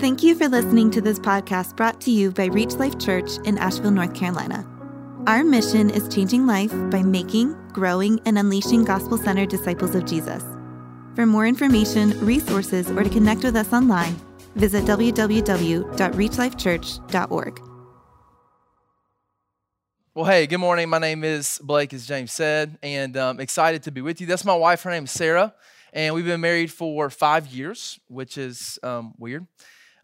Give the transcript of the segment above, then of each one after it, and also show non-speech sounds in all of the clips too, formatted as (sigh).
Thank you for listening to this podcast brought to you by Reach Life Church in Asheville, North Carolina. Our mission is changing life by making, growing, and unleashing gospel centered disciples of Jesus. For more information, resources, or to connect with us online, visit www.reachlifechurch.org. Well, hey, good morning. My name is Blake, as James said, and I'm um, excited to be with you. That's my wife. Her name is Sarah, and we've been married for five years, which is um, weird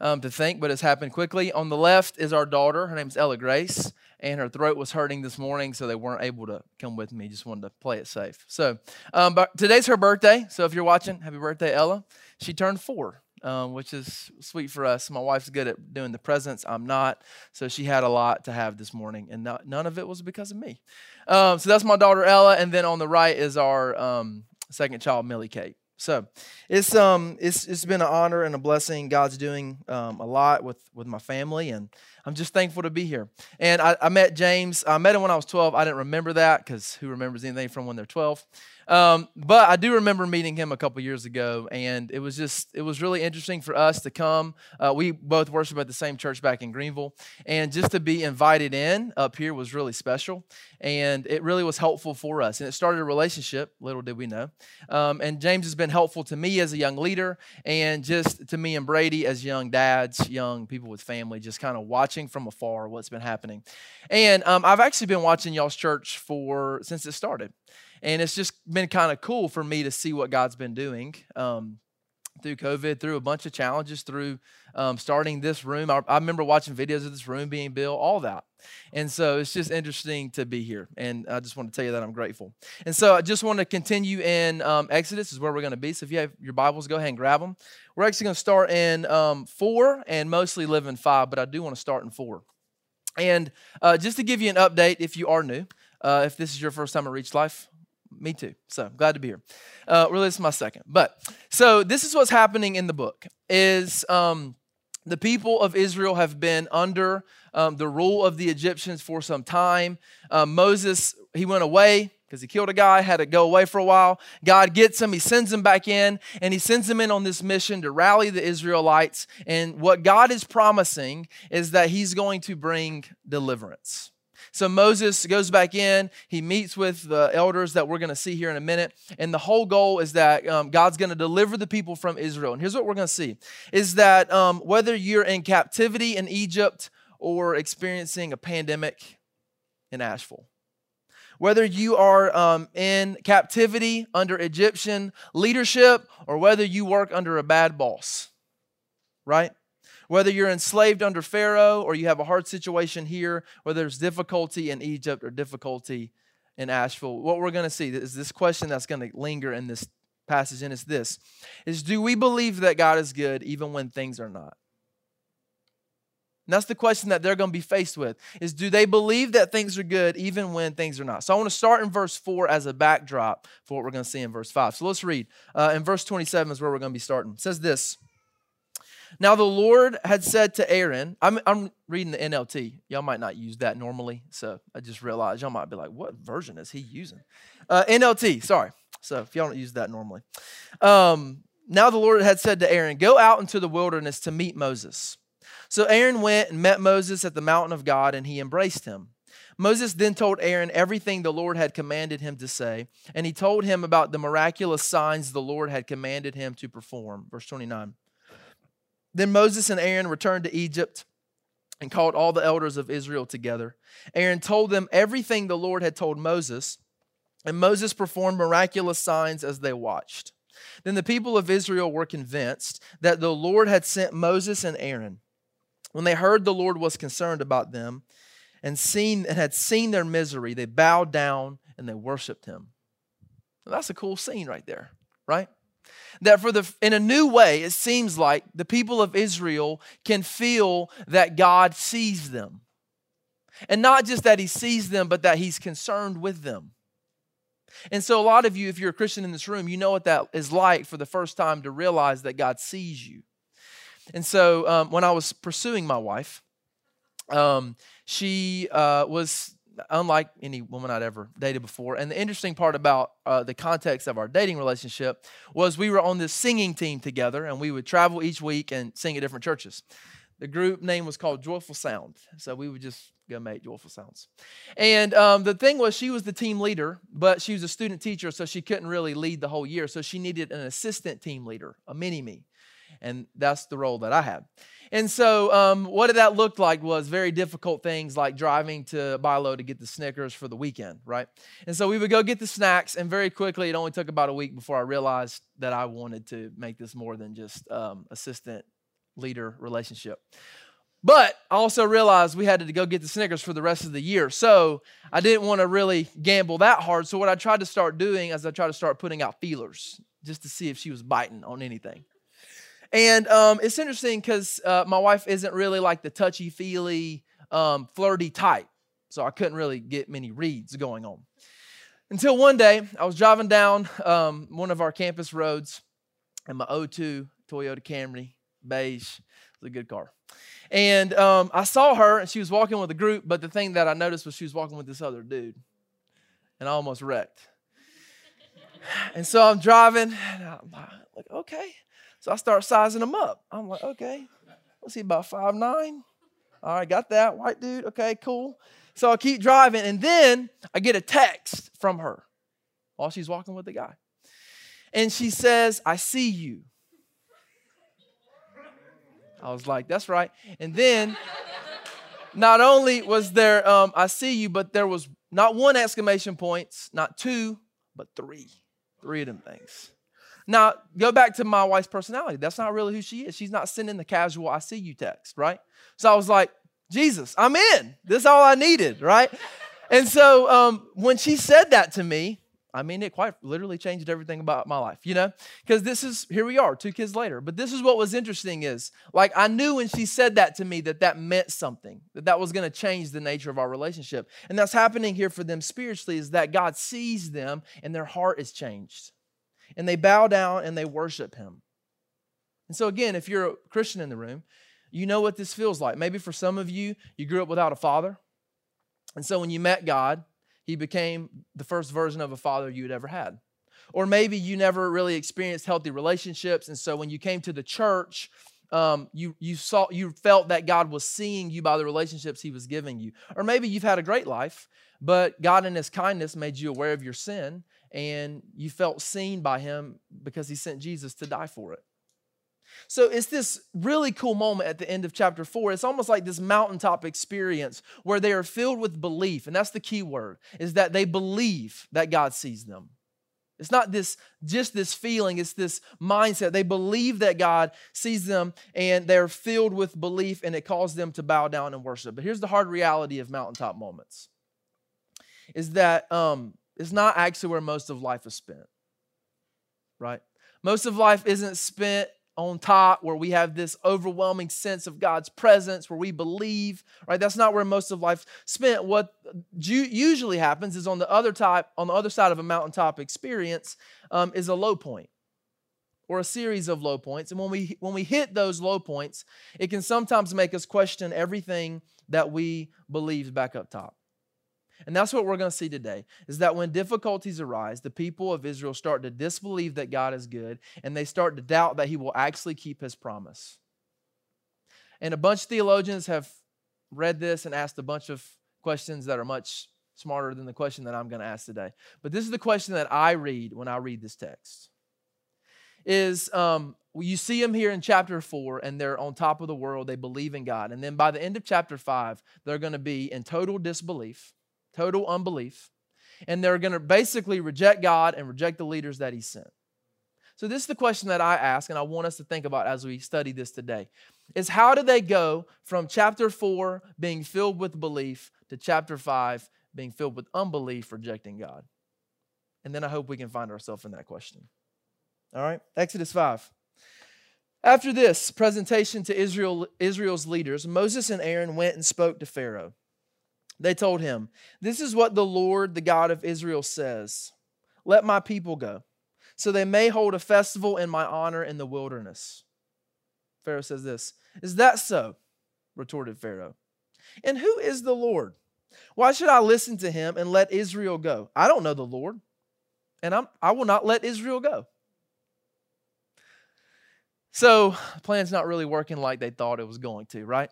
um, to think, but it's happened quickly. On the left is our daughter. Her name is Ella Grace, and her throat was hurting this morning, so they weren't able to come with me. Just wanted to play it safe. So, um, but today's her birthday. So if you're watching, happy birthday, Ella. She turned four. Um, which is sweet for us. My wife's good at doing the presents. I'm not. So she had a lot to have this morning, and not, none of it was because of me. Um, so that's my daughter Ella, and then on the right is our um, second child, Millie Kate. So it's um it's it's been an honor and a blessing. God's doing um, a lot with with my family, and I'm just thankful to be here. And I, I met James. I met him when I was 12. I didn't remember that because who remembers anything from when they're 12? Um, but I do remember meeting him a couple years ago, and it was just it was really interesting for us to come. Uh, we both worship at the same church back in Greenville, and just to be invited in up here was really special, and it really was helpful for us. And it started a relationship. Little did we know. Um, and James has been helpful to me as a young leader, and just to me and Brady as young dads, young people with family, just kind of watching from afar what's been happening. And um, I've actually been watching y'all's church for since it started. And it's just been kind of cool for me to see what God's been doing um, through COVID, through a bunch of challenges, through um, starting this room. I, I, remember watching videos of this room being built, all that. And so it's just interesting to be here. And I just want to tell you that I'm grateful. And so I just want to continue in um, Exodus, is where we're going to be. So if you have your Bibles, go ahead and grab them. We're actually going to start in um, four and mostly live in five, but I do want to start in four. And uh, just to give you an update, if you are new, uh, if this is your first time at Reach Life, me too. So glad to be here. Uh, really, this is my second. But so this is what's happening in the book: is um, the people of Israel have been under um, the rule of the Egyptians for some time. Um, Moses he went away because he killed a guy, had to go away for a while. God gets him, he sends him back in, and he sends him in on this mission to rally the Israelites. And what God is promising is that he's going to bring deliverance. So Moses goes back in. He meets with the elders that we're going to see here in a minute. And the whole goal is that um, God's going to deliver the people from Israel. And here's what we're going to see is that um, whether you're in captivity in Egypt or experiencing a pandemic in Asheville, whether you are um, in captivity under Egyptian leadership or whether you work under a bad boss, right? Whether you're enslaved under Pharaoh or you have a hard situation here, whether there's difficulty in Egypt or difficulty in Asheville, what we're going to see is this question that's going to linger in this passage, and it's this is do we believe that God is good even when things are not? And that's the question that they're going to be faced with is do they believe that things are good even when things are not? So I want to start in verse 4 as a backdrop for what we're going to see in verse 5. So let's read. Uh, in verse 27 is where we're going to be starting. It says this now the Lord had said to Aaron, I'm, I'm reading the NLT. Y'all might not use that normally, so I just realized y'all might be like, what version is he using? Uh, NLT, sorry. So if y'all don't use that normally. Um, now the Lord had said to Aaron, Go out into the wilderness to meet Moses. So Aaron went and met Moses at the mountain of God, and he embraced him. Moses then told Aaron everything the Lord had commanded him to say, and he told him about the miraculous signs the Lord had commanded him to perform. Verse 29. Then Moses and Aaron returned to Egypt and called all the elders of Israel together. Aaron told them everything the Lord had told Moses, and Moses performed miraculous signs as they watched. Then the people of Israel were convinced that the Lord had sent Moses and Aaron. When they heard the Lord was concerned about them and seen and had seen their misery, they bowed down and they worshiped him. that's a cool scene right there, right? That for the in a new way it seems like the people of Israel can feel that God sees them. And not just that he sees them but that he's concerned with them. And so a lot of you if you're a Christian in this room, you know what that is like for the first time to realize that God sees you. And so um, when I was pursuing my wife, um, she uh, was unlike any woman I'd ever dated before. And the interesting part about uh, the context of our dating relationship was we were on this singing team together, and we would travel each week and sing at different churches. The group name was called Joyful Sound. So we would just go make joyful sounds. And um, the thing was, she was the team leader, but she was a student teacher, so she couldn't really lead the whole year. So she needed an assistant team leader, a mini me. And that's the role that I had. And so, um, what that look like was very difficult things like driving to BI-LO to get the Snickers for the weekend, right? And so we would go get the snacks, and very quickly, it only took about a week before I realized that I wanted to make this more than just um, assistant leader relationship. But I also realized we had to go get the Snickers for the rest of the year. So I didn't want to really gamble that hard. So what I tried to start doing is I tried to start putting out feelers just to see if she was biting on anything. And um, it's interesting because uh, my wife isn't really like the touchy feely, um, flirty type. So I couldn't really get many reads going on. Until one day, I was driving down um, one of our campus roads in my 02 Toyota Camry, beige. It was a good car. And um, I saw her, and she was walking with a group, but the thing that I noticed was she was walking with this other dude. And I almost wrecked. (sighs) And so I'm driving, and I'm like, okay. So I start sizing him up. I'm like, okay, what's he about five nine? All right, got that white dude. Okay, cool. So I keep driving, and then I get a text from her while she's walking with the guy, and she says, "I see you." I was like, "That's right." And then, not only was there um, "I see you," but there was not one exclamation points, not two, but three, three of them things. Now, go back to my wife's personality. That's not really who she is. She's not sending the casual, I see you text, right? So I was like, Jesus, I'm in. This is all I needed, right? (laughs) and so um, when she said that to me, I mean, it quite literally changed everything about my life, you know? Because this is, here we are, two kids later. But this is what was interesting is, like, I knew when she said that to me that that meant something, that that was going to change the nature of our relationship. And that's happening here for them spiritually is that God sees them and their heart is changed and they bow down and they worship him. And so, again, if you're a Christian in the room, you know what this feels like. Maybe for some of you, you grew up without a father. And so when you met God, he became the first version of a father you had ever had. Or maybe you never really experienced healthy relationships. And so when you came to the church, um, you, you saw you felt that God was seeing you by the relationships he was giving you. Or maybe you've had a great life, but God in his kindness made you aware of your sin and you felt seen by him because he sent Jesus to die for it. So it's this really cool moment at the end of chapter four. It's almost like this mountaintop experience where they are filled with belief. And that's the key word, is that they believe that God sees them. It's not this just this feeling, it's this mindset. They believe that God sees them and they're filled with belief and it calls them to bow down and worship. But here's the hard reality of mountaintop moments. Is that um, is not actually where most of life is spent, right? Most of life isn't spent on top where we have this overwhelming sense of God's presence, where we believe, right? That's not where most of life spent. What usually happens is on the other type, on the other side of a mountaintop experience, um, is a low point or a series of low points. And when we when we hit those low points, it can sometimes make us question everything that we believed back up top. And that's what we're going to see today is that when difficulties arise, the people of Israel start to disbelieve that God is good and they start to doubt that he will actually keep his promise. And a bunch of theologians have read this and asked a bunch of questions that are much smarter than the question that I'm going to ask today. But this is the question that I read when I read this text. Is um, you see them here in chapter four, and they're on top of the world. They believe in God. And then by the end of chapter five, they're going to be in total disbelief total unbelief. And they're going to basically reject God and reject the leaders that He sent. So, this is the question that I ask, and I want us to think about as we study this today is how do they go from chapter 4 being filled with belief to chapter 5 being filled with unbelief, rejecting God? And then I hope we can find ourselves in that question. All right, Exodus 5. After this presentation to Israel, Israel's leaders, Moses and Aaron went and spoke to Pharaoh. They told him, This is what the Lord, the God of Israel, says Let my people go, so they may hold a festival in my honor in the wilderness. Pharaoh says this Is that so? retorted Pharaoh. And who is the Lord Why should I listen to him and let Israel go? I don't know the Lord, and I'm, I will not let Israel go. So, the plan's not really working like they thought it was going to, right?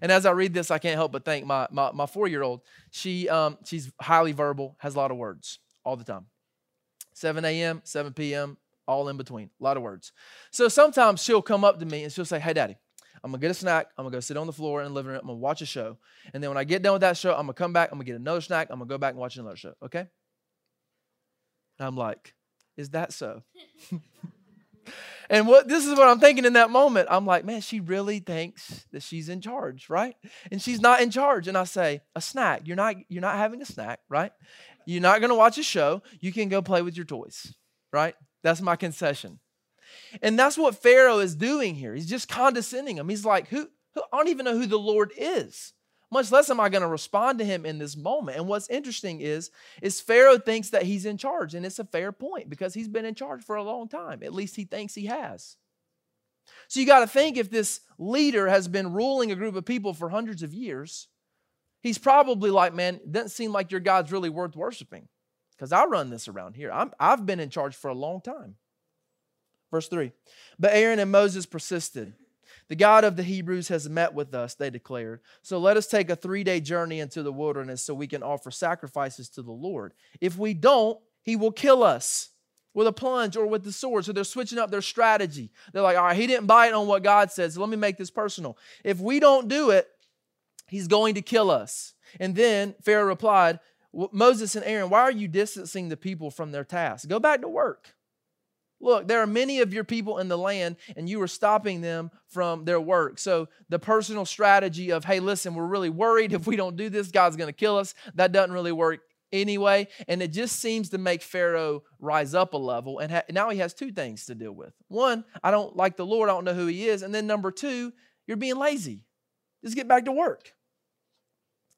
And as I read this, I can't help but think my, my, my four year old, she, um, she's highly verbal, has a lot of words all the time. 7 a.m., 7 p.m., all in between, a lot of words. So sometimes she'll come up to me and she'll say, Hey, daddy, I'm gonna get a snack. I'm gonna go sit on the floor in the living room. I'm gonna watch a show. And then when I get done with that show, I'm gonna come back. I'm gonna get another snack. I'm gonna go back and watch another show. Okay? And I'm like, Is that so? (laughs) And what this is what I'm thinking in that moment. I'm like, man, she really thinks that she's in charge, right? And she's not in charge. And I say, a snack. You're not you're not having a snack, right? You're not going to watch a show. You can go play with your toys, right? That's my concession. And that's what Pharaoh is doing here. He's just condescending him. He's like, who, who I don't even know who the Lord is much less am I going to respond to him in this moment. And what's interesting is, is Pharaoh thinks that he's in charge, and it's a fair point because he's been in charge for a long time. At least he thinks he has. So you got to think if this leader has been ruling a group of people for hundreds of years, he's probably like, man, it doesn't seem like your God's really worth worshiping because I run this around here. I'm, I've been in charge for a long time. Verse 3 But Aaron and Moses persisted. The God of the Hebrews has met with us, they declared. So let us take a three day journey into the wilderness so we can offer sacrifices to the Lord. If we don't, he will kill us with a plunge or with the sword. So they're switching up their strategy. They're like, all right, he didn't bite on what God said, so let me make this personal. If we don't do it, he's going to kill us. And then Pharaoh replied, Moses and Aaron, why are you distancing the people from their task? Go back to work. Look, there are many of your people in the land, and you are stopping them from their work. So, the personal strategy of, hey, listen, we're really worried (laughs) if we don't do this, God's going to kill us, that doesn't really work anyway. And it just seems to make Pharaoh rise up a level. And ha- now he has two things to deal with. One, I don't like the Lord, I don't know who he is. And then number two, you're being lazy. Just get back to work.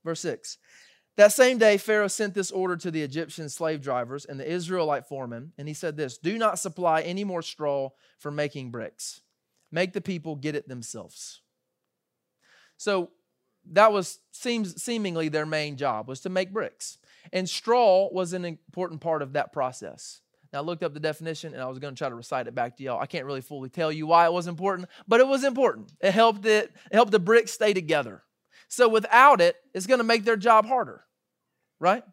Verse 6 that same day, Pharaoh sent this order to the Egyptian slave drivers and the Israelite foremen, and he said this Do not supply any more straw for making bricks. Make the people get it themselves. So that was seems seemingly their main job was to make bricks. And straw was an important part of that process. Now I looked up the definition and I was going to try to recite it back to y'all. I can't really fully tell you why it was important, but it was important. It helped it, it helped the bricks stay together. So without it, it's going to make their job harder right?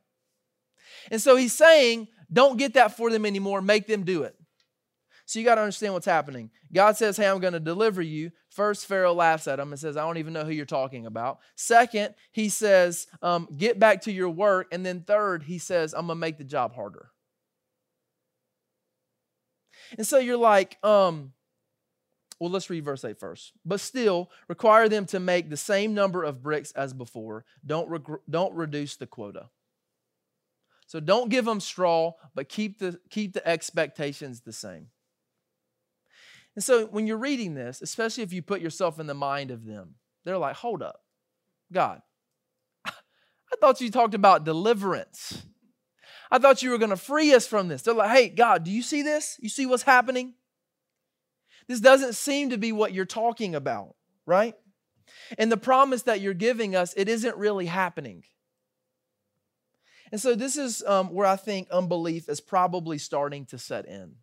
And so he's saying, don't get that for them anymore, make them do it. So you got to understand what's happening. God says, Hey, I'm going to deliver you. First, Pharaoh laughs at him and says, I don't even know who you're talking about. Second, he says, um, Get back to your work. And then third, he says, I'm going to make the job harder. And so you're like, um, well, let's read verse 8 first. But still, require them to make the same number of bricks as before. Don't, don't reduce the quota. So don't give them straw, but keep the, keep the expectations the same. And so when you're reading this, especially if you put yourself in the mind of them, they're like, hold up, God, I thought you talked about deliverance. I thought you were going to free us from this. They're like, hey, God, do you see this? You see what's happening? This doesn't seem to be what you're talking about, right? And the promise that you're giving us, it isn't really happening. And so this is um, where I think unbelief is probably starting to set in.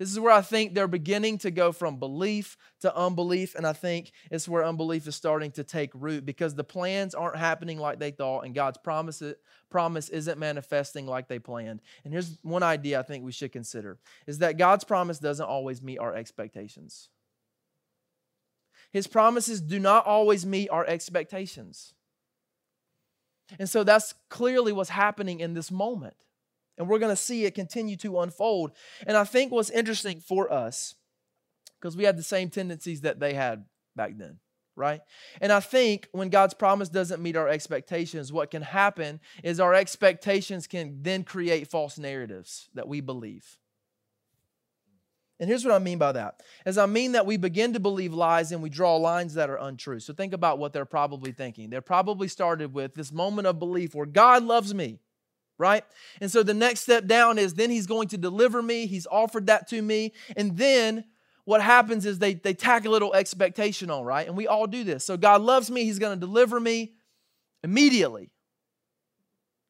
This is where I think they're beginning to go from belief to unbelief. And I think it's where unbelief is starting to take root because the plans aren't happening like they thought, and God's promise, promise isn't manifesting like they planned. And here's one idea I think we should consider is that God's promise doesn't always meet our expectations. His promises do not always meet our expectations. And so that's clearly what's happening in this moment. And we're going to see it continue to unfold. And I think what's interesting for us, because we have the same tendencies that they had back then, right? And I think when God's promise doesn't meet our expectations, what can happen is our expectations can then create false narratives that we believe. And here's what I mean by that. As I mean that we begin to believe lies and we draw lines that are untrue. So think about what they're probably thinking. They're probably started with this moment of belief where God loves me, right? And so the next step down is then he's going to deliver me. He's offered that to me. And then what happens is they, they tack a little expectation on, right? And we all do this. So God loves me. He's going to deliver me immediately.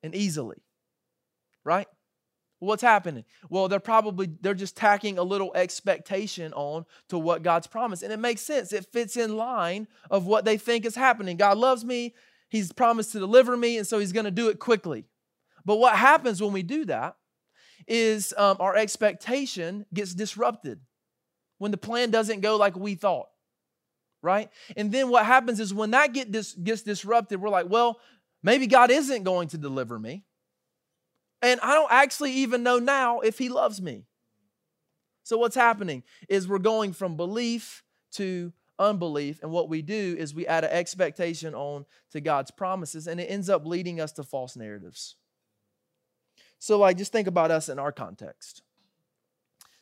and easily. Right? What's happening? Well, they're probably they're just tacking a little expectation on to what God's promised. And it makes sense. It fits in line of what they think is happening. God loves me. He's promised to deliver me, and so he's going to do it quickly. But what happens when we do that is um, our expectation gets disrupted when the plan doesn't go like we thought, right? And then what happens is when that get dis- gets disrupted, we're like, well, maybe God isn't going to deliver me. And I don't actually even know now if he loves me. So, what's happening is we're going from belief to unbelief. And what we do is we add an expectation on to God's promises, and it ends up leading us to false narratives. So, like, just think about us in our context.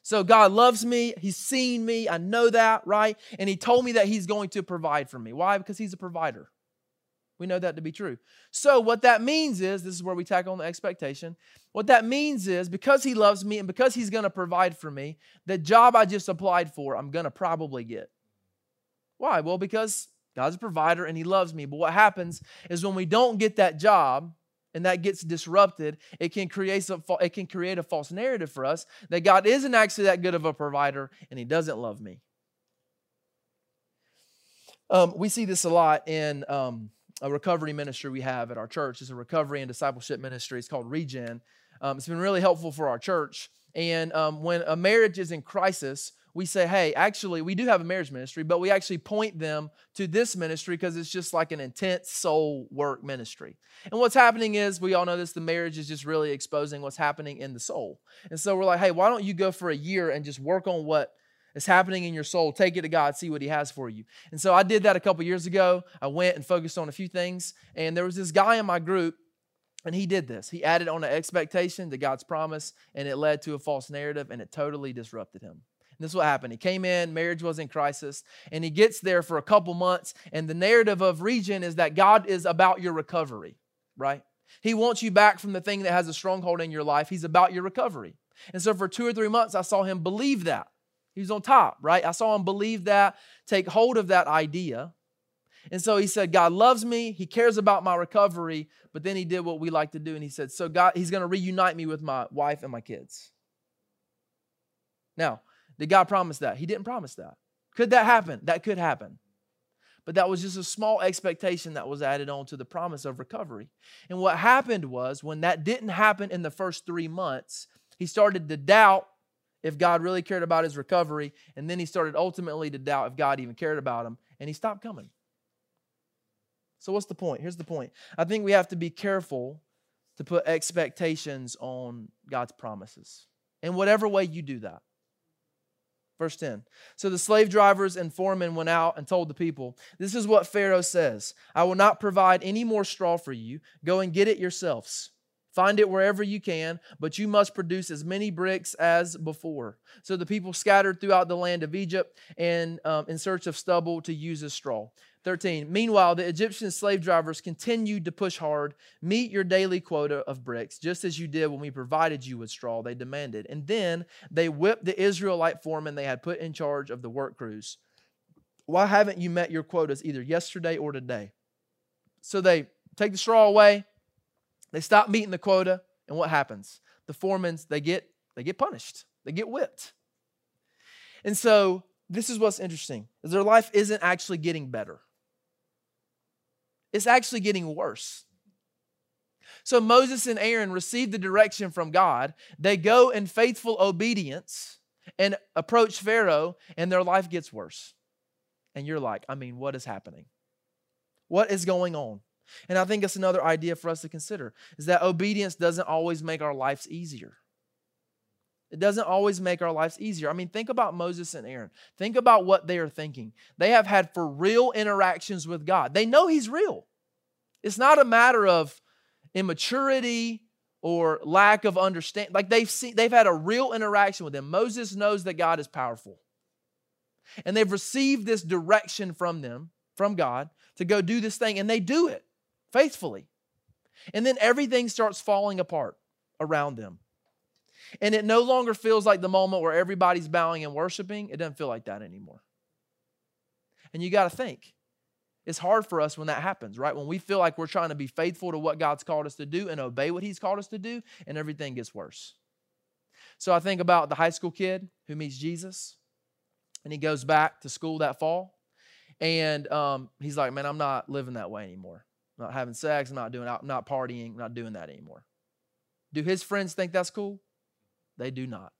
So, God loves me. He's seen me. I know that, right? And He told me that He's going to provide for me. Why? Because He's a provider. We know that to be true. So, what that means is this is where we tackle on the expectation. What that means is because He loves me and because He's going to provide for me, the job I just applied for, I'm going to probably get. Why? Well, because God's a provider and He loves me. But what happens is when we don't get that job, and that gets disrupted, it can create a, it can create a false narrative for us that God isn't actually that good of a provider and He doesn't love me. Um, we see this a lot in um, a recovery ministry we have at our church. It's a recovery and discipleship ministry. It's called Regen. Um, it's been really helpful for our church. And um, when a marriage is in crisis, we say, hey, actually, we do have a marriage ministry, but we actually point them to this ministry because it's just like an intense soul work ministry. And what's happening is, we all know this, the marriage is just really exposing what's happening in the soul. And so we're like, hey, why don't you go for a year and just work on what is happening in your soul. Take it to God, see what He has for you. And so I did that a couple years ago. I went and focused on a few things. And there was this guy in my group, and he did this. He added on an expectation to God's promise, and it led to a false narrative, and it totally disrupted him. This is what happened. He came in, marriage was in crisis, and he gets there for a couple months. And the narrative of Regen is that God is about your recovery, right? He wants you back from the thing that has a stronghold in your life. He's about your recovery. And so for two or three months, I saw him believe that. He was on top, right? I saw him believe that, take hold of that idea. And so he said, God loves me. He cares about my recovery. But then he did what we like to do. And he said, So God, he's going to reunite me with my wife and my kids. Now, did God promise that? He didn't promise that. Could that happen? That could happen. But that was just a small expectation that was added on to the promise of recovery. And what happened was when that didn't happen in the first three months, he started to doubt if God really cared about his recovery. And then he started ultimately to doubt if God even cared about him. And he stopped coming. So, what's the point? Here's the point. I think we have to be careful to put expectations on God's promises in whatever way you do that. Verse 10. So the slave drivers and foremen went out and told the people, This is what Pharaoh says I will not provide any more straw for you. Go and get it yourselves. Find it wherever you can, but you must produce as many bricks as before. So the people scattered throughout the land of Egypt and um, in search of stubble to use as straw. 13. Meanwhile, the Egyptian slave drivers continued to push hard. Meet your daily quota of bricks, just as you did when we provided you with straw, they demanded. And then they whipped the Israelite foreman they had put in charge of the work crews. Why haven't you met your quotas either yesterday or today? So they take the straw away, they stop meeting the quota, and what happens? The foremans, they get they get punished. They get whipped. And so this is what's interesting is their life isn't actually getting better. It's actually getting worse. So Moses and Aaron receive the direction from God. They go in faithful obedience and approach Pharaoh, and their life gets worse. And you're like, I mean, what is happening? What is going on? And I think it's another idea for us to consider is that obedience doesn't always make our lives easier. It doesn't always make our lives easier. I mean, think about Moses and Aaron. Think about what they are thinking. They have had for real interactions with God. They know He's real. It's not a matter of immaturity or lack of understanding. Like they've seen, they've had a real interaction with Him. Moses knows that God is powerful. And they've received this direction from them, from God, to go do this thing, and they do it faithfully. And then everything starts falling apart around them. And it no longer feels like the moment where everybody's bowing and worshiping. It doesn't feel like that anymore. And you got to think it's hard for us when that happens, right? When we feel like we're trying to be faithful to what God's called us to do and obey what He's called us to do, and everything gets worse. So I think about the high school kid who meets Jesus, and he goes back to school that fall, and um, he's like, "Man, I'm not living that way anymore. I'm not having sex. I'm not doing. I'm not partying. I'm not doing that anymore." Do his friends think that's cool? They do not.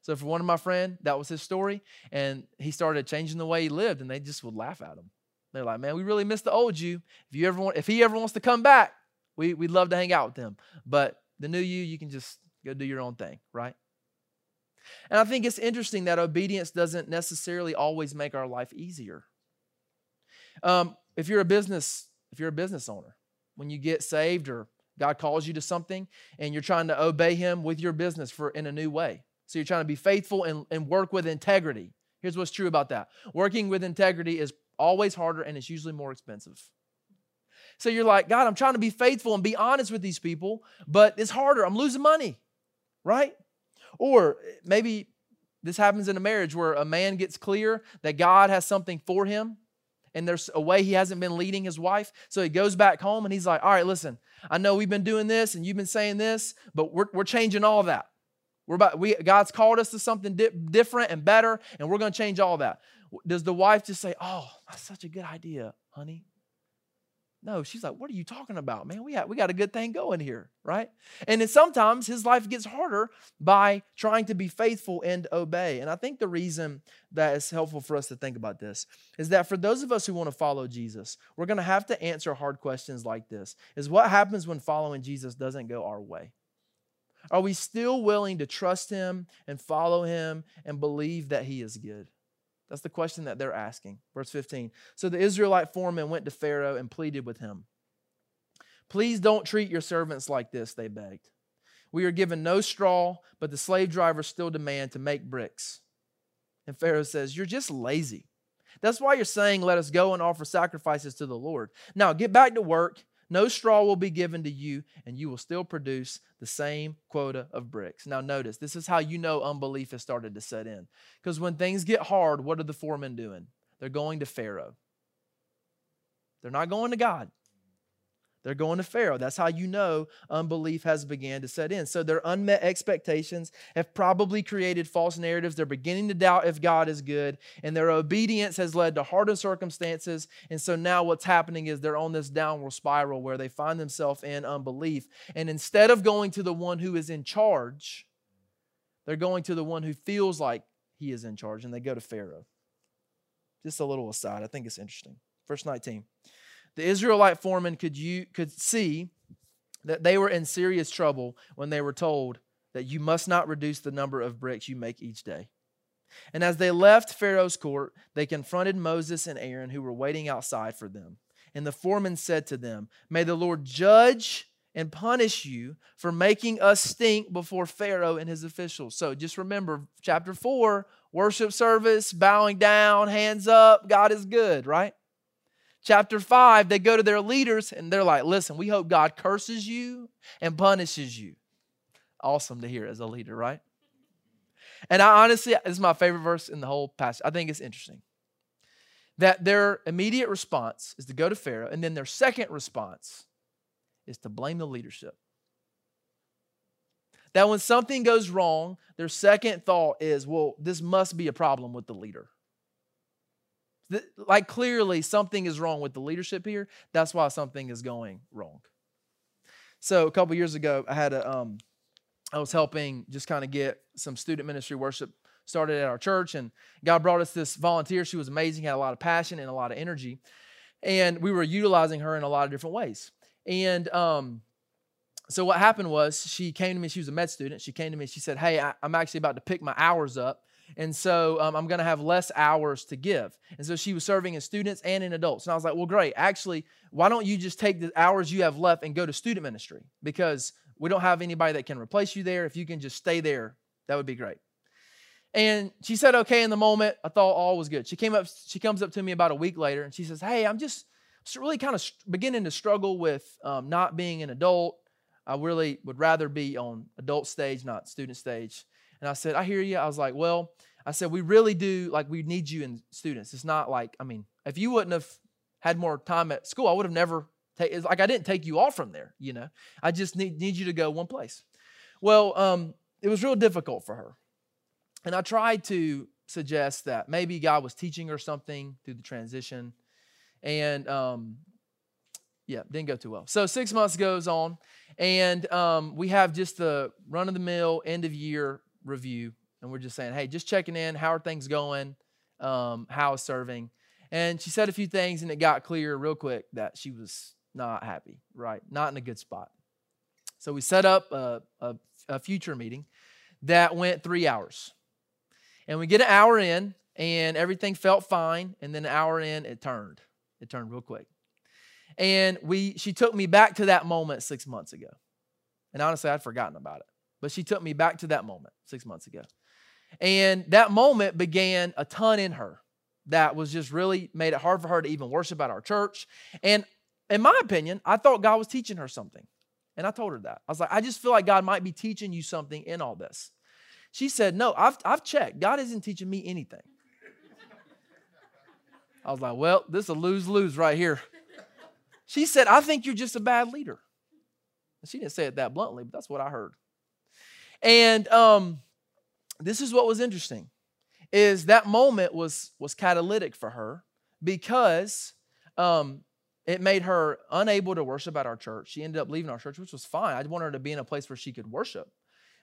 So for one of my friend, that was his story, and he started changing the way he lived, and they just would laugh at him. They're like, man, we really miss the old you. If you ever want, if he ever wants to come back, we, we'd love to hang out with him. But the new you, you can just go do your own thing, right? And I think it's interesting that obedience doesn't necessarily always make our life easier. Um, if you're a business, if you're a business owner, when you get saved or God calls you to something and you're trying to obey Him with your business for in a new way. So you're trying to be faithful and, and work with integrity. Here's what's true about that working with integrity is always harder and it's usually more expensive. So you're like, God, I'm trying to be faithful and be honest with these people, but it's harder. I'm losing money, right? Or maybe this happens in a marriage where a man gets clear that God has something for him and there's a way he hasn't been leading his wife. So he goes back home and he's like, All right, listen, I know we've been doing this and you've been saying this, but we're, we're changing all that. We're about, we, God's called us to something di- different and better, and we're going to change all that. Does the wife just say, Oh, that's such a good idea, honey? No, she's like, What are you talking about, man? We, we got a good thing going here, right? And then sometimes his life gets harder by trying to be faithful and obey. And I think the reason that is helpful for us to think about this is that for those of us who want to follow Jesus, we're going to have to answer hard questions like this is what happens when following Jesus doesn't go our way? Are we still willing to trust him and follow him and believe that he is good? That's the question that they're asking. Verse 15. So the Israelite foreman went to Pharaoh and pleaded with him. Please don't treat your servants like this, they begged. We are given no straw, but the slave drivers still demand to make bricks. And Pharaoh says, You're just lazy. That's why you're saying, Let us go and offer sacrifices to the Lord. Now get back to work no straw will be given to you, and you will still produce the same quota of bricks. Now, notice this is how you know unbelief has started to set in. Because when things get hard, what are the foremen doing? They're going to Pharaoh. They're not going to God. They're going to Pharaoh. That's how you know unbelief has began to set in. So their unmet expectations have probably created false narratives. They're beginning to doubt if God is good, and their obedience has led to hardened circumstances. And so now what's happening is they're on this downward spiral where they find themselves in unbelief. And instead of going to the one who is in charge, they're going to the one who feels like he is in charge, and they go to Pharaoh. Just a little aside. I think it's interesting. Verse 19. The Israelite foreman could, you, could see that they were in serious trouble when they were told that you must not reduce the number of bricks you make each day. And as they left Pharaoh's court, they confronted Moses and Aaron, who were waiting outside for them. And the foreman said to them, May the Lord judge and punish you for making us stink before Pharaoh and his officials. So just remember, chapter 4, worship service, bowing down, hands up, God is good, right? Chapter 5, they go to their leaders and they're like, listen, we hope God curses you and punishes you. Awesome to hear as a leader, right? And I honestly, this is my favorite verse in the whole passage. I think it's interesting that their immediate response is to go to Pharaoh, and then their second response is to blame the leadership. That when something goes wrong, their second thought is, well, this must be a problem with the leader like clearly something is wrong with the leadership here. That's why something is going wrong. So a couple years ago, I had a um, I was helping just kind of get some student ministry worship started at our church, and God brought us this volunteer. She was amazing, had a lot of passion and a lot of energy, and we were utilizing her in a lot of different ways. And um, so what happened was she came to me. She was a med student. She came to me. She said, "Hey, I, I'm actually about to pick my hours up." And so um, I'm going to have less hours to give. And so she was serving in students and in adults. And I was like, well, great. Actually, why don't you just take the hours you have left and go to student ministry? Because we don't have anybody that can replace you there. If you can just stay there, that would be great. And she said, okay, in the moment, I thought all was good. She came up, she comes up to me about a week later and she says, hey, I'm just really kind of beginning to struggle with um, not being an adult. I really would rather be on adult stage, not student stage. And I said, I hear you. I was like, well, I said, we really do, like, we need you in students. It's not like, I mean, if you wouldn't have had more time at school, I would have never take like I didn't take you all from there, you know. I just need, need you to go one place. Well, um, it was real difficult for her. And I tried to suggest that maybe God was teaching her something through the transition. And um, yeah, didn't go too well. So six months goes on, and um, we have just the run of the mill end of year review. And we're just saying, hey, just checking in. How are things going? Um, how is serving? And she said a few things, and it got clear real quick that she was not happy, right? Not in a good spot. So we set up a, a, a future meeting that went three hours. And we get an hour in, and everything felt fine. And then an hour in, it turned. It turned real quick. And we she took me back to that moment six months ago. And honestly, I'd forgotten about it. But she took me back to that moment six months ago. And that moment began a ton in her that was just really made it hard for her to even worship at our church. And in my opinion, I thought God was teaching her something. And I told her that. I was like, I just feel like God might be teaching you something in all this. She said, No, I've, I've checked. God isn't teaching me anything. I was like, Well, this is a lose lose right here. She said, I think you're just a bad leader. She didn't say it that bluntly, but that's what I heard. And um, this is what was interesting is that moment was was catalytic for her because um, it made her unable to worship at our church. She ended up leaving our church, which was fine. I wanted her to be in a place where she could worship.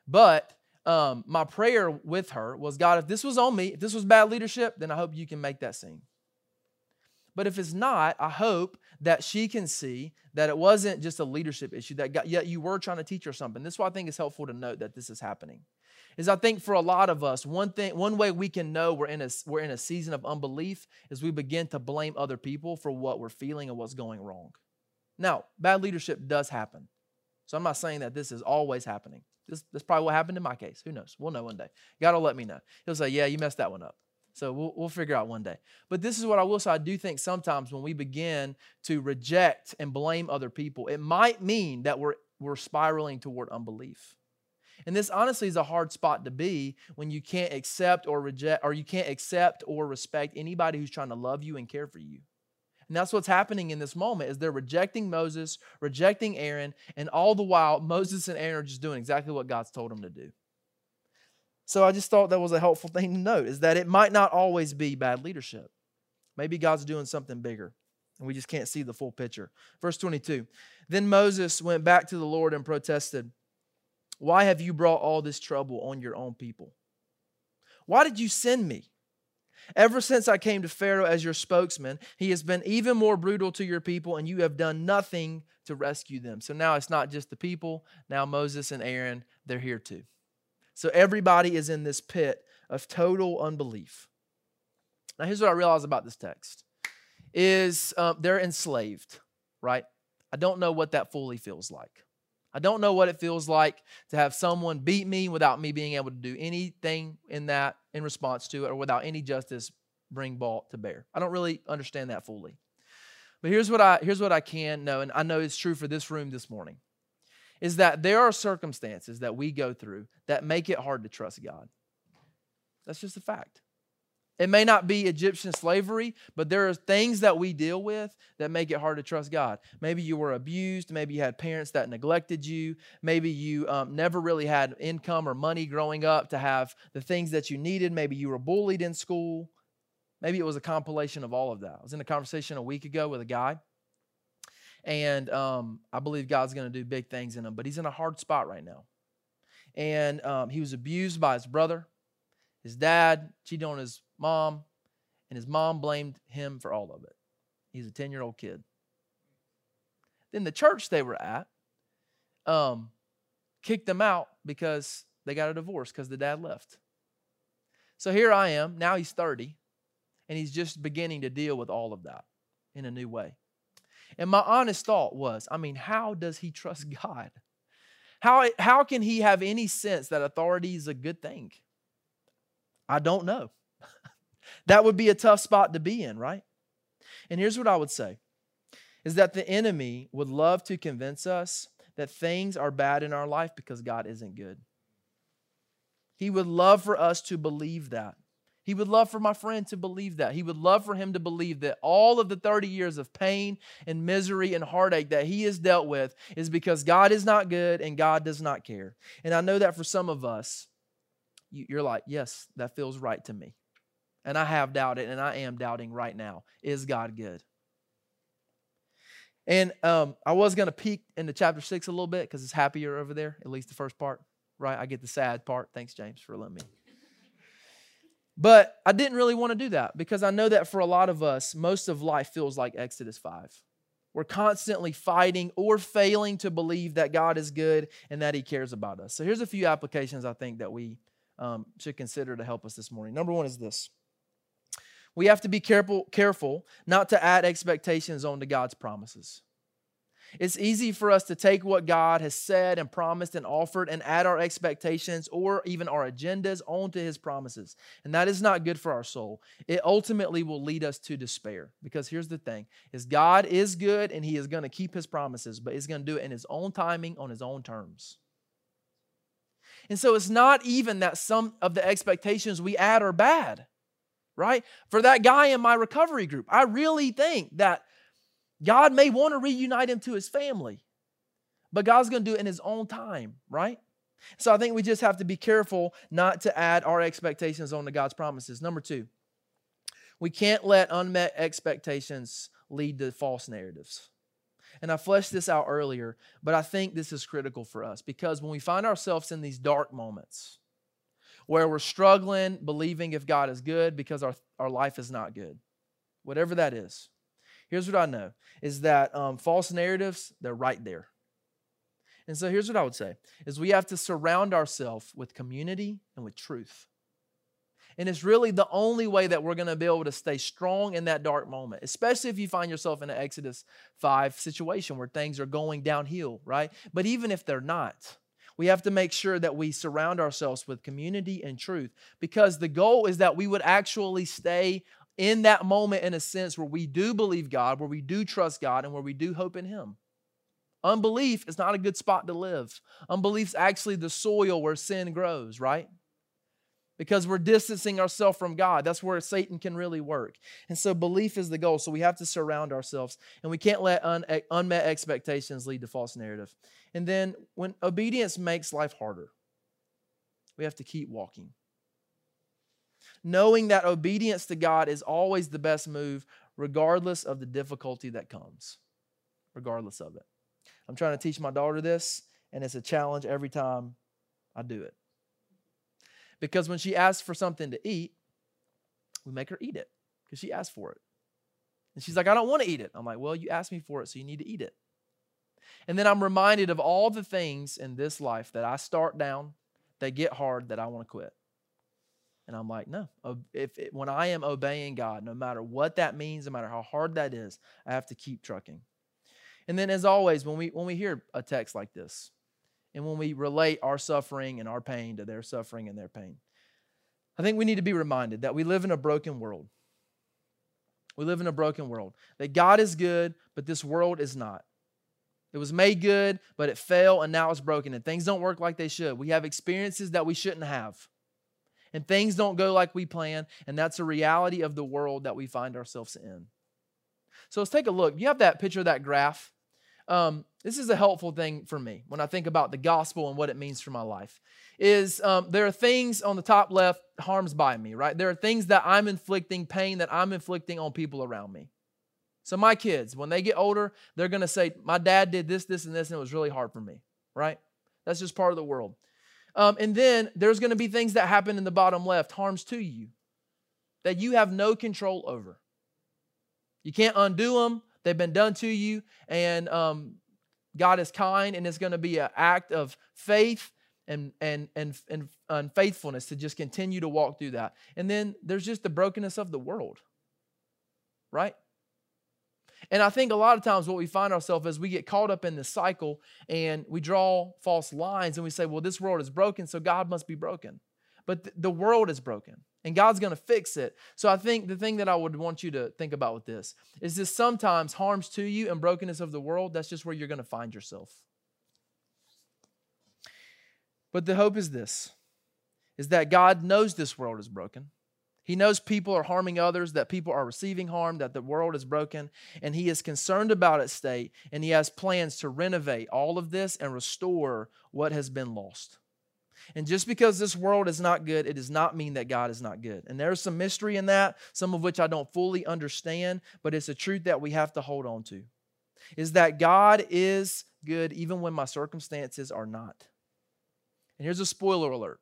But um, my prayer with her was God, if this was on me, if this was bad leadership, then I hope you can make that scene. But if it's not, I hope that she can see that it wasn't just a leadership issue, that God, yet you were trying to teach her something. This is why I think it's helpful to note that this is happening is I think for a lot of us, one thing, one way we can know we're in a we're in a season of unbelief is we begin to blame other people for what we're feeling and what's going wrong. Now, bad leadership does happen. So I'm not saying that this is always happening. This, this probably what happened in my case. Who knows? We'll know one day. God will let me know. He'll say, Yeah, you messed that one up. So we'll, we'll figure out one day. But this is what I will say. I do think sometimes when we begin to reject and blame other people, it might mean that we're, we're spiraling toward unbelief. And this honestly is a hard spot to be when you can't accept or reject, or you can't accept or respect anybody who's trying to love you and care for you. And that's what's happening in this moment is they're rejecting Moses, rejecting Aaron, and all the while Moses and Aaron are just doing exactly what God's told them to do. So I just thought that was a helpful thing to note is that it might not always be bad leadership. Maybe God's doing something bigger and we just can't see the full picture. Verse 22. Then Moses went back to the Lord and protested, why have you brought all this trouble on your own people? Why did you send me? Ever since I came to Pharaoh as your spokesman, he has been even more brutal to your people, and you have done nothing to rescue them. So now it's not just the people, now Moses and Aaron, they're here too. So everybody is in this pit of total unbelief. Now here's what I realize about this text is um, they're enslaved, right? I don't know what that fully feels like. I don't know what it feels like to have someone beat me without me being able to do anything in that in response to it or without any justice bring brought to bear. I don't really understand that fully. But here's what I here's what I can know and I know it's true for this room this morning. Is that there are circumstances that we go through that make it hard to trust God. That's just a fact. It may not be Egyptian slavery, but there are things that we deal with that make it hard to trust God. Maybe you were abused. Maybe you had parents that neglected you. Maybe you um, never really had income or money growing up to have the things that you needed. Maybe you were bullied in school. Maybe it was a compilation of all of that. I was in a conversation a week ago with a guy, and um, I believe God's going to do big things in him, but he's in a hard spot right now. And um, he was abused by his brother. His dad cheated on his mom, and his mom blamed him for all of it. He's a 10 year old kid. Then the church they were at um, kicked them out because they got a divorce because the dad left. So here I am. Now he's 30, and he's just beginning to deal with all of that in a new way. And my honest thought was I mean, how does he trust (laughs) God? How, how can he have any sense that authority is a good thing? I don't know. (laughs) that would be a tough spot to be in, right? And here's what I would say is that the enemy would love to convince us that things are bad in our life because God isn't good. He would love for us to believe that. He would love for my friend to believe that. He would love for him to believe that all of the 30 years of pain and misery and heartache that he has dealt with is because God is not good and God does not care. And I know that for some of us, you're like, yes, that feels right to me. And I have doubted, and I am doubting right now. Is God good? And um, I was going to peek into chapter six a little bit because it's happier over there, at least the first part, right? I get the sad part. Thanks, James, for letting me. But I didn't really want to do that because I know that for a lot of us, most of life feels like Exodus 5. We're constantly fighting or failing to believe that God is good and that He cares about us. So here's a few applications I think that we um, should consider to help us this morning. Number one is this we have to be careful, careful not to add expectations onto God's promises. It's easy for us to take what God has said and promised and offered and add our expectations or even our agendas onto his promises. And that is not good for our soul. It ultimately will lead us to despair. Because here's the thing is God is good and he is going to keep his promises, but he's going to do it in his own timing on his own terms. And so it's not even that some of the expectations we add are bad, right? For that guy in my recovery group, I really think that God may want to reunite him to his family, but God's going to do it in his own time, right? So I think we just have to be careful not to add our expectations onto God's promises. Number two, we can't let unmet expectations lead to false narratives. And I fleshed this out earlier, but I think this is critical for us because when we find ourselves in these dark moments where we're struggling believing if God is good because our, our life is not good, whatever that is, here's what I know is that um, false narratives, they're right there. And so here's what I would say is we have to surround ourselves with community and with truth. And it's really the only way that we're going to be able to stay strong in that dark moment, especially if you find yourself in an Exodus 5 situation where things are going downhill, right? But even if they're not, we have to make sure that we surround ourselves with community and truth because the goal is that we would actually stay in that moment, in a sense, where we do believe God, where we do trust God, and where we do hope in Him. Unbelief is not a good spot to live. Unbelief is actually the soil where sin grows, right? Because we're distancing ourselves from God. That's where Satan can really work. And so belief is the goal. So we have to surround ourselves, and we can't let un- unmet expectations lead to false narrative. And then when obedience makes life harder, we have to keep walking knowing that obedience to God is always the best move, regardless of the difficulty that comes, regardless of it. I'm trying to teach my daughter this, and it's a challenge every time I do it. Because when she asks for something to eat, we make her eat it because she asked for it. And she's like, I don't want to eat it. I'm like, well, you asked me for it, so you need to eat it. And then I'm reminded of all the things in this life that I start down, that get hard, that I want to quit. And I'm like, no. If it, when I am obeying God, no matter what that means, no matter how hard that is, I have to keep trucking. And then, as always, when we when we hear a text like this, and when we relate our suffering and our pain to their suffering and their pain, I think we need to be reminded that we live in a broken world. We live in a broken world. That God is good, but this world is not. It was made good, but it fell and now it's broken, and things don't work like they should. We have experiences that we shouldn't have and things don't go like we plan, and that's a reality of the world that we find ourselves in. So let's take a look. You have that picture that graph. Um, this is a helpful thing for me when I think about the gospel and what it means for my life. Is um, there are things on the top left harms by me, right? There are things that I'm inflicting, pain that I'm inflicting on people around me. So my kids, when they get older, they're to say, "My dad did this, this, and this, and it was really hard for me." Right? That's just part of the world. Um, and then there's going to be things that happen in the bottom left, harms to you, that you have no control over. You can't undo them, they've been done to you, and um, God is kind, and it's going to be an act of faith and, and, and, and, to just continue to walk through that. And then there's just the brokenness of the world, right? And I think a lot of times what we find ourselves is we get caught up in this cycle and we draw false lines and we say, well, this world is broken, so God must be broken. But th- the world is broken and God's going to fix it. So I think the thing that I would want you to think about with this is this sometimes harms to you and brokenness of the world, that's just where you're going to find yourself. But the hope is this is that God knows this world is broken. He knows people are harming others, that people are receiving harm, that the world is broken, and he is concerned about its state, and he has plans to renovate all of this and restore what has been lost. And just because this world is not good, it does not mean that God is not good. And there's some mystery in that, some of which I don't fully understand, but it's a truth that we have to hold on to. Is that God is good even when my circumstances are not. And here's a spoiler alert.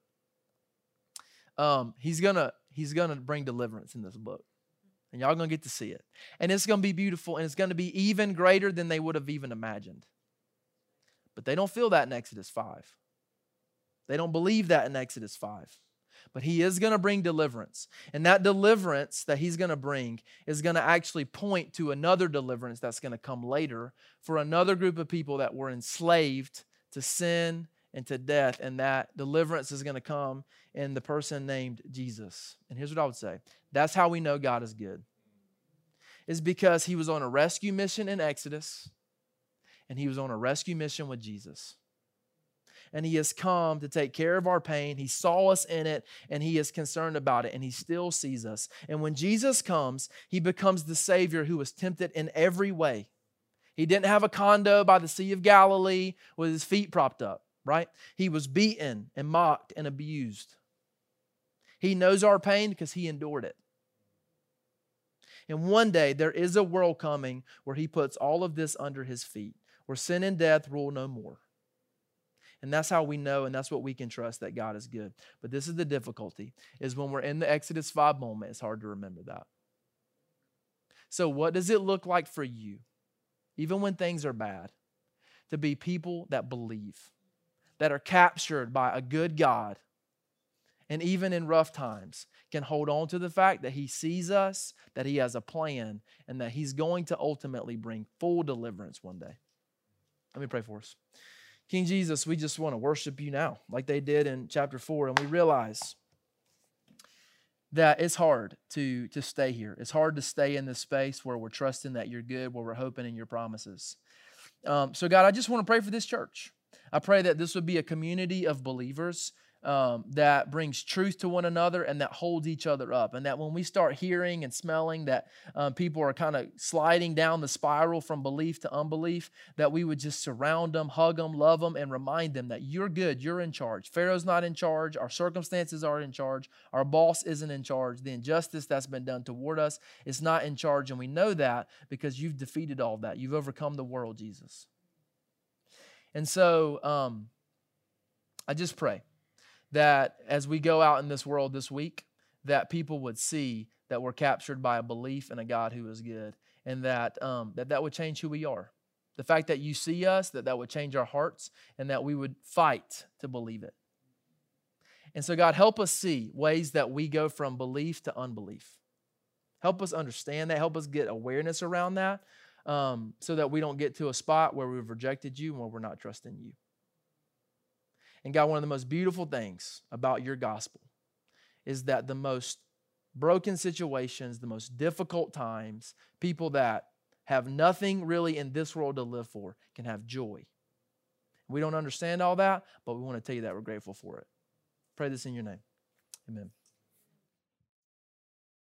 Um, he's gonna he's gonna bring deliverance in this book. And y'all gonna get to see it. And it's gonna be beautiful and it's gonna be even greater than they would have even imagined. But they don't feel that in Exodus 5. They don't believe that in Exodus 5. But he is going to bring deliverance. And that deliverance that he's going to bring is going to actually point to another deliverance that's going to come later for another group of people that were enslaved to sin and to death. And that deliverance is going to come in the person named Jesus. And here's what I would say that's how we know God is good, is because he was on a rescue mission in Exodus and he was on a rescue mission with Jesus and He has come to take care of our pain. He saw us in it and He is concerned about it and He still sees us. And when Jesus comes, He becomes the Savior who was tempted in every way. He didn't have a condo by the Sea of Galilee with his feet propped up, right? He was beaten and mocked and abused. He knows our pain because He endured it. And one day there is a world coming where He puts all of this under His feet, where sin and death rule no more. And that's how we know and that's what we can trust that God is good. But this is the difficulty is when we're in the Exodus 5 moment, it's hard to remember that. So what does it look like for you even when things are bad to be people that believe, that are captured by a good God and even in rough times can hold on to the fact that he sees us, that he has a plan, and that he's going to ultimately bring full deliverance one day. Let me pray for us. King Jesus, we just want to worship you now, like they did in chapter 4. And we realize that it's hard to, to stay here. It's hard to stay in this space where we're trusting that you're good, where we're hoping in your promises. Um, so, God, I just want to pray for this church. I pray that this would be a community of believers um, that brings truth to one another and that holds each other up. And that when we start hearing and smelling that um, people are kind of sliding down the spiral from belief to unbelief, that we would just surround them, hug them, love them, and remind them that you're good, you're in charge. Pharaoh's not in charge, our circumstances are in charge, our boss isn't in charge, the injustice that's been done toward us is not in charge. And we know that because you've defeated all that. You've overcome the world, Jesus. And so um, I just pray that as we go out in this world this week, that people would see that we're captured by a belief in a God who is good, and that um, that that would change who we are. The fact that you see us, that that would change our hearts, and that we would fight to believe it. And so, God, help us see ways that we go from belief to unbelief. Help us understand that. Help us get awareness around that, um, so that we don't get to a spot where we've rejected you and where we're not trusting you. And God, one of the most beautiful things about your gospel is that the most broken situations, the most difficult times, people that have nothing really in this world to live for can have joy. We don't understand all that, but we want to tell you that we're grateful for it. Pray this in your name. Amen.